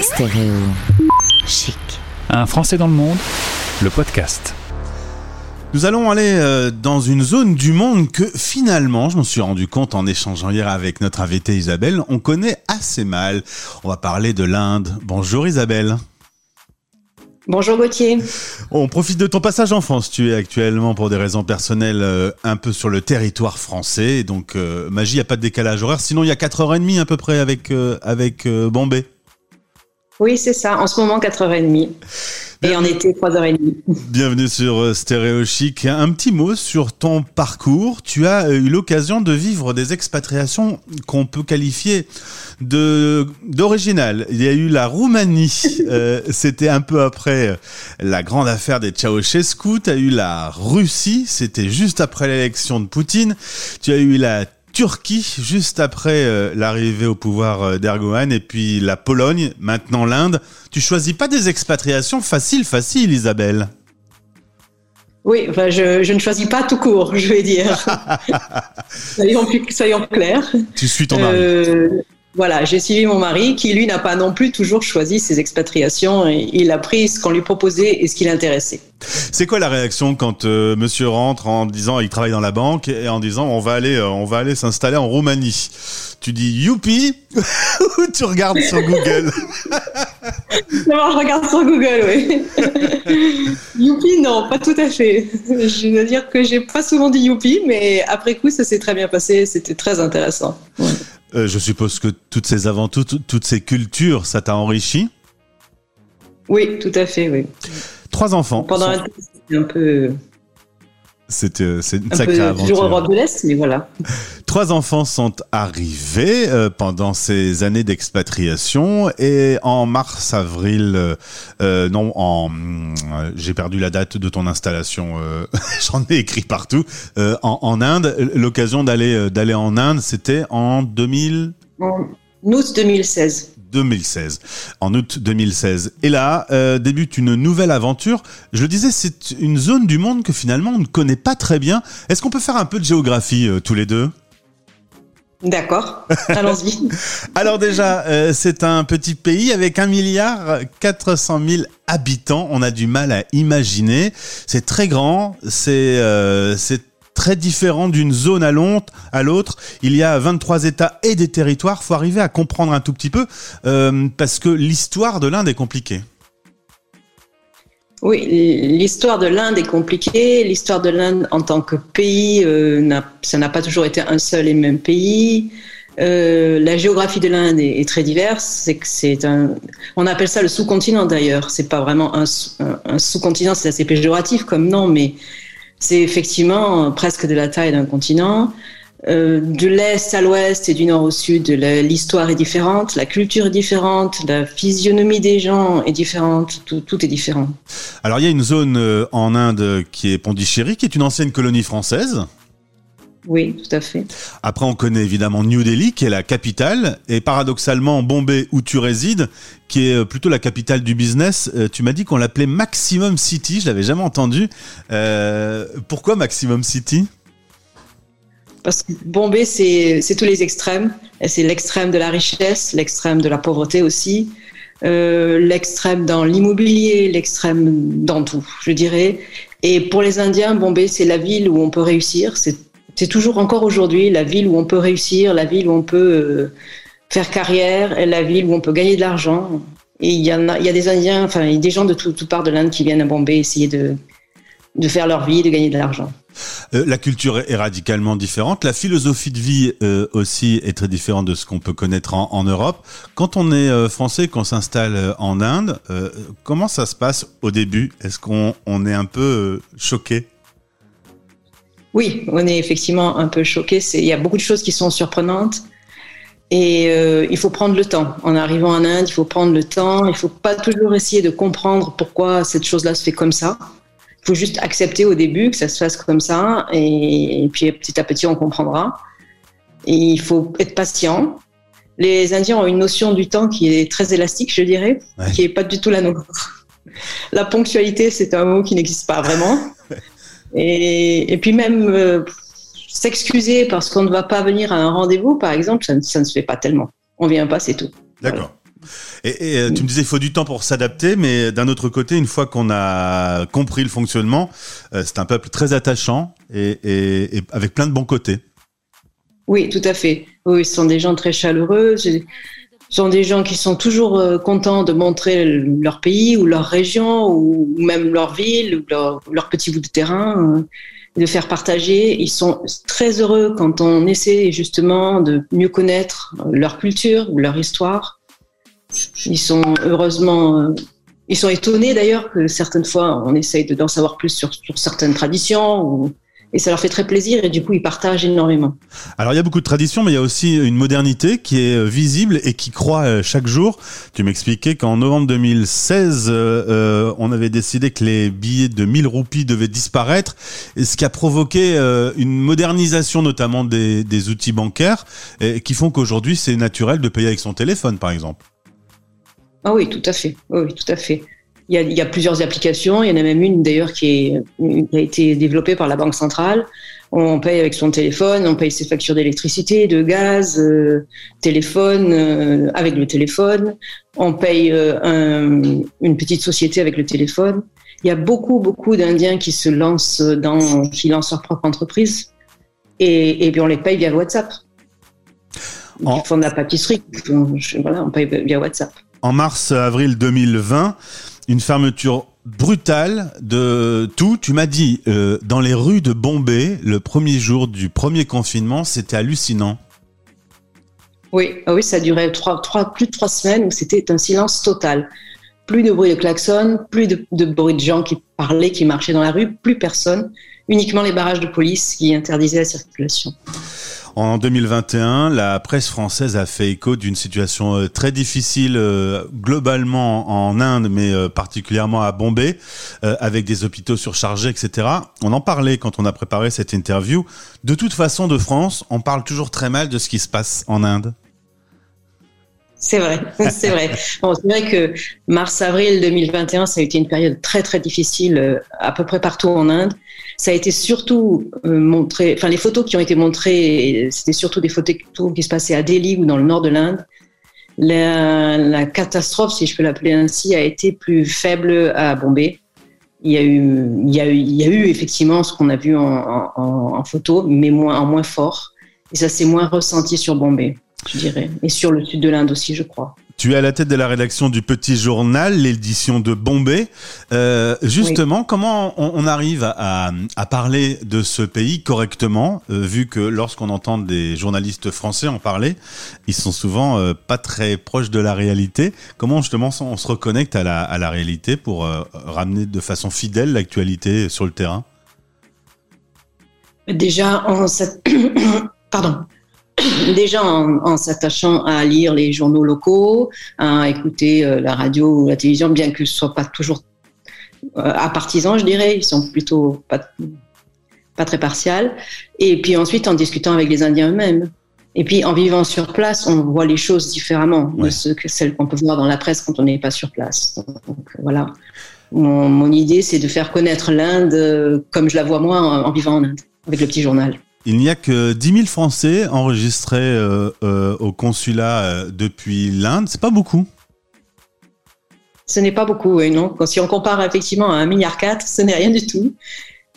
Stéréo chic. Un Français dans le monde, le podcast. Nous allons aller euh, dans une zone du monde que finalement, je m'en suis rendu compte en échangeant hier avec notre invitée Isabelle, on connaît assez mal. On va parler de l'Inde. Bonjour Isabelle. Bonjour Gauthier. On profite de ton passage en France. Tu es actuellement, pour des raisons personnelles, euh, un peu sur le territoire français. Donc, euh, magie, il n'y a pas de décalage horaire. Sinon, il y a 4h30 à peu près avec, euh, avec Bombay. Oui, c'est ça. En ce moment, 4h30. Et en été, 3h30. Bienvenue sur euh, Stéréo Chic. Un petit mot sur ton parcours. Tu as euh, eu l'occasion de vivre des expatriations qu'on peut qualifier de d'originales. Il y a eu la Roumanie. Euh, C'était un peu après la grande affaire des Ceausescu. Tu as eu la Russie. C'était juste après l'élection de Poutine. Tu as eu la Turquie juste après euh, l'arrivée au pouvoir euh, d'Erdogan et puis la Pologne, maintenant l'Inde. Tu choisis pas des expatriations faciles, faciles, Isabelle. Oui, enfin, je, je ne choisis pas tout court, je vais dire. soyons clairs. Tu suis ton mari. Euh, voilà, j'ai suivi mon mari qui, lui, n'a pas non plus toujours choisi ses expatriations. Et il a pris ce qu'on lui proposait et ce qui l'intéressait. C'est quoi la réaction quand euh, monsieur rentre en disant il travaille dans la banque et en disant on va aller euh, on va aller s'installer en Roumanie? Tu dis youpi ou tu regardes sur Google? D'abord, je regarde sur Google, oui. youpi, non, pas tout à fait. Je dois dire que j'ai pas souvent dit youpi, mais après coup, ça s'est très bien passé. C'était très intéressant. Ouais. Euh, je suppose que toutes ces aventures, toutes, ces cultures, ça t'a enrichi? Oui, tout à fait, oui. Trois enfants. Pendant un temps, c'était un peu, C'était euh, c'est une un sacrée peu toujours aventure. Europe de l'Est, mais voilà. Trois enfants sont arrivés euh, pendant ces années d'expatriation et en mars-avril, euh, euh, non, en, j'ai perdu la date de ton installation. euh, J'en ai écrit partout. euh, en, en Inde, l'occasion d'aller d'aller en Inde, c'était en 2000. En août 2016. 2016, en août 2016. Et là, euh, débute une nouvelle aventure. Je le disais, c'est une zone du monde que finalement on ne connaît pas très bien. Est-ce qu'on peut faire un peu de géographie euh, tous les deux? D'accord, allons-y. Alors déjà, euh, c'est un petit pays avec 1 milliard 400 000 habitants. On a du mal à imaginer. C'est très grand. C'est euh, c'est très différent d'une zone à l'autre. Il y a 23 États et des territoires. Faut arriver à comprendre un tout petit peu euh, parce que l'histoire de l'Inde est compliquée. Oui, l'histoire de l'Inde est compliquée. L'histoire de l'Inde en tant que pays, euh, ça n'a pas toujours été un seul et même pays. Euh, la géographie de l'Inde est, très diverse. C'est un, on appelle ça le sous-continent d'ailleurs. C'est pas vraiment un- un sous-continent, c'est assez péjoratif comme nom, mais c'est effectivement presque de la taille d'un continent. Euh, de l'est à l'ouest et du nord au sud, l'histoire est différente, la culture est différente, la physionomie des gens est différente, tout, tout est différent. Alors il y a une zone euh, en Inde qui est Pondichéry, qui est une ancienne colonie française. Oui, tout à fait. Après, on connaît évidemment New Delhi, qui est la capitale, et paradoxalement Bombay, où tu résides, qui est euh, plutôt la capitale du business. Euh, tu m'as dit qu'on l'appelait Maximum City, je l'avais jamais entendu. Euh, pourquoi Maximum City? Parce que Bombay, c'est tous les extrêmes. C'est l'extrême de la richesse, l'extrême de la pauvreté aussi, euh, l'extrême dans l'immobilier, l'extrême dans tout, je dirais. Et pour les Indiens, Bombay, c'est la ville où on peut réussir. C'est c'est toujours encore aujourd'hui la ville où on peut réussir, la ville où on peut euh, faire carrière, la ville où on peut gagner de l'argent. Et il y a, des Indiens, enfin, il y a des gens de tout- toutes parts de l'Inde qui viennent à Bombay essayer de, de faire leur vie, de gagner de l'argent. Euh, La culture est radicalement différente. La philosophie de vie euh, aussi est très différente de ce qu'on peut connaître en, Europe. Quand on est euh, français, qu'on s'installe en Inde, comment ça se passe au début? Est-ce qu'on on est un peu choqué? Oui, on est effectivement un peu choqué. Il y a beaucoup de choses qui sont surprenantes. Et euh, il faut prendre le temps. En arrivant en Inde, il faut prendre le temps. Il ne faut pas toujours essayer de comprendre pourquoi cette chose-là se fait comme ça. Il faut juste accepter au début que ça se fasse comme ça. Et, et puis petit à petit, on comprendra. Et il faut être patient. Les Indiens ont une notion du temps qui est très élastique, je dirais, Ouais. qui n'est pas du tout la nôtre. La ponctualité, c'est un mot qui n'existe pas vraiment. Et, et puis même euh, s'excuser parce qu'on ne va pas venir à un rendez-vous, par exemple, ça, ne- ça ne se fait pas tellement. On vient pas, c'est tout. D'accord. Et, et, tu me disais, il faut du temps pour s'adapter, mais d'un autre côté, une fois qu'on a compris le fonctionnement, c'est un peuple très attachant et, et, et, avec plein de bons côtés. Oui, tout à fait. Oui, ce sont des gens très chaleureux. Sont des gens qui sont toujours contents de montrer leur pays ou leur région ou même leur ville ou leur, petit bout de terrain de faire partager. Ils sont très heureux quand on essaie justement de mieux connaître leur culture, leur histoire. Ils sont heureusement, ils sont étonnés d'ailleurs que certaines fois on essaye d'en savoir plus sur, certaines traditions ou et ça leur fait très plaisir et du coup ils partagent énormément. Alors il y a beaucoup de traditions mais il y a aussi une modernité qui est euh, visible et qui croît euh, chaque jour. Tu m'expliquais qu'en novembre 2016 euh, on avait décidé que les billets de 1000 roupies devaient disparaître et ce qui a provoqué une modernisation notamment des, des outils bancaires et qui font qu'aujourd'hui c'est naturel de payer avec son téléphone par exemple. Ah oui, tout à fait. Oui, tout à fait. Il y, a, il y, a, plusieurs applications. Il y en a même une d'ailleurs qui, qui, a été développée par la Banque centrale. On paye avec son téléphone, on paye ses factures d'électricité, de gaz, euh, téléphone euh, avec le téléphone. On paye euh, un, une petite société avec le téléphone. Il y a beaucoup, beaucoup d'Indiens qui se lancent dans, qui lancent leur propre entreprise et, et puis on les paye via WhatsApp. En... Ils font de la pâtisserie. Voilà, on paye via WhatsApp. En mars-avril 2020, une fermeture brutale de tout. Tu m'as dit, euh, dans les rues de Bombay, le premier jour du premier confinement, c'était hallucinant. Oui, ah oui, ça durait plus de trois semaines où c'était un silence total. Plus de bruit de klaxon, plus de, de, bruit de gens qui parlaient, qui marchaient dans la rue, plus personne. Uniquement les barrages de police qui interdisaient la circulation. En 2021, la presse française a fait écho d'une situation euh, très difficile euh, globalement en Inde, mais euh, particulièrement à Bombay, avec des hôpitaux surchargés, etc. On en parlait quand on a préparé cette interview. De toute façon, de France, on parle toujours très mal de ce qui se passe en Inde. C'est vrai, c'est vrai. C'est vrai que mars-avril 2021, ça a été une période très très difficile à peu près partout en Inde. Ça a été surtout euh, montré, enfin les photos qui ont été montrées, c'était surtout des photos qui se passaient à Delhi ou dans le nord de l'Inde. La, catastrophe, si je peux l'appeler ainsi, a été plus faible à Bombay. Il y a eu, il y a eu, effectivement ce qu'on a vu en, photo, mais moins, en moins fort. Et ça s'est moins ressenti sur Bombay, je dirais, et sur le sud de l'Inde aussi, je crois. Tu es à la tête de la rédaction du Petit Journal, l'édition de Bombay. Euh, justement, oui. comment on, on arrive à, à, parler de ce pays correctement, euh, vu que lorsqu'on entend des journalistes français en parler, ils sont souvent euh, pas très proches de la réalité. Comment justement on se reconnecte à la, à la réalité pour ramener de façon fidèle l'actualité sur le terrain? Déjà, en cette... pardon déjà en, en s'attachant à lire les journaux locaux, à écouter euh, la radio ou la télévision, bien que ce soit pas toujours euh, à partisans, je dirais, ils sont plutôt pas, pas très partials. Et puis ensuite en discutant avec les Indiens eux-mêmes. Et puis en vivant sur place, on voit les choses différemment ouais. de ce que celles qu'on peut voir dans la presse quand on n'est pas sur place. Donc voilà. Mon, mon idée, c'est de faire connaître l'Inde euh, comme je la vois moi en, en vivant en Inde, avec le petit journal. Il n'y a que 10 000 Français enregistrés euh, euh, au consulat euh, depuis l'Inde. C'est pas beaucoup. Ce n'est pas beaucoup, oui, non. Si on compare effectivement à 1,4 milliard, ce n'est rien du tout.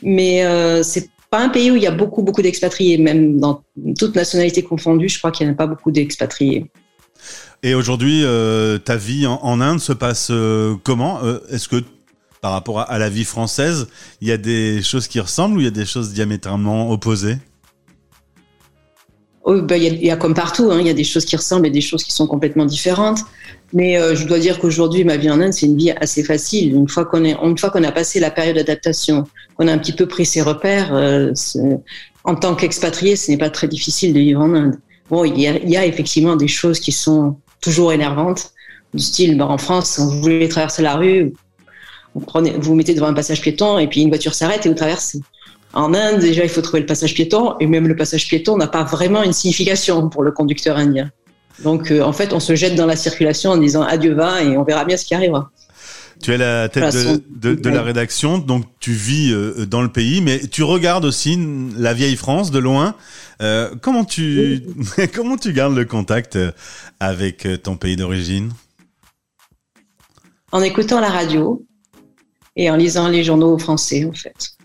Mais euh, c'est pas un pays où il y a beaucoup, beaucoup d'expatriés. Même dans toute nationalité confondue, je crois qu'il n'y en a pas beaucoup d'expatriés. Et aujourd'hui, euh, ta vie en, en, Inde se passe euh, comment? Est-ce que par rapport à, à la vie française, il y a des choses qui ressemblent ou il y a des choses diamétralement opposées? Il ben, y, y, a comme partout, hein, il y a des choses qui ressemblent et des choses qui sont complètement différentes. Mais euh, je dois dire qu'aujourd'hui, ma vie en Inde, c'est une vie assez facile. Une fois qu'on qu'on a passé la période d'adaptation, qu'on a un petit peu pris ses repères, euh, en tant qu'expatrié, ce n'est pas très difficile de vivre en Inde. Bon, il y, a, y a effectivement des choses qui sont toujours énervantes, du style, ben, en France, vous voulez traverser la rue, vous, prenez, vous, vous mettez devant un passage piéton et puis une voiture s'arrête et vous traversez. En Inde, déjà, il faut trouver le passage piéton, et même le passage piéton n'a pas vraiment une signification pour le conducteur indien. Donc, euh, en fait, on se jette dans la circulation en disant adieu va et on verra bien ce qui arrivera. Tu es la tête de, de, de, la rédaction, donc tu vis euh, dans le pays, mais tu regardes aussi la vieille France de loin. Euh, comment tu oui. comment tu gardes le contact avec ton pays d'origine? En écoutant la radio et en lisant les journaux français, en fait.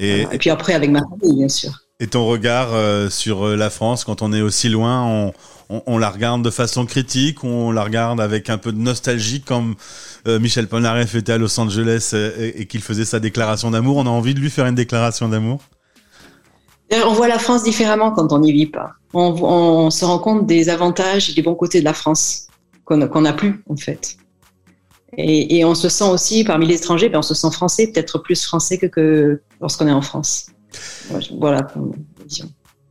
Et, et puis après, avec ma famille, bien sûr. Et ton regard euh, sur euh, la France, quand on est aussi loin, on, on, on, la regarde de façon critique, on la regarde avec un peu de nostalgie, comme euh, Michel Polnareff était à Los Angeles et, et qu'il faisait sa déclaration d'amour. On a envie de lui faire une déclaration d'amour On voit la France différemment quand on n'y vit pas. On, on, se rend compte des avantages et des bons côtés de la France qu'on n'a plus, en fait. Et, et, on se sent aussi, parmi les étrangers, ben on se sent français, peut-être plus français que, que lorsqu'on est en France. Voilà.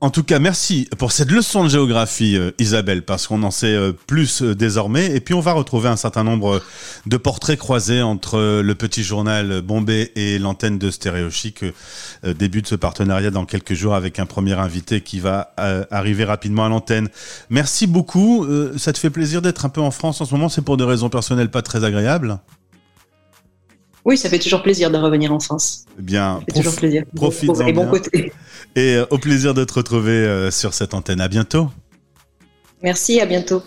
En tout cas, merci pour cette leçon de géographie, euh, Isabelle, parce qu'on en sait euh, plus euh, désormais. Et puis, on va retrouver un certain nombre de portraits croisés entre le petit journal Bombay et l'antenne de Stéréo Chic. début de ce partenariat dans quelques jours avec un premier invité qui va arriver rapidement à l'antenne. Merci beaucoup. ça te fait plaisir d'être un peu en France en ce moment? C'est pour des raisons personnelles pas très agréables? Oui, ça fait toujours plaisir de revenir en France. Eh bien, ça fait toujours plaisir. Profite-en Et bon côté. Et euh, au plaisir de te retrouver euh, sur cette antenne. À bientôt. Merci, à bientôt.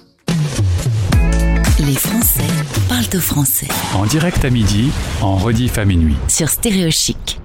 Les Français parlent au français. En direct à midi, en rediff à minuit. Sur Stéréo Chic.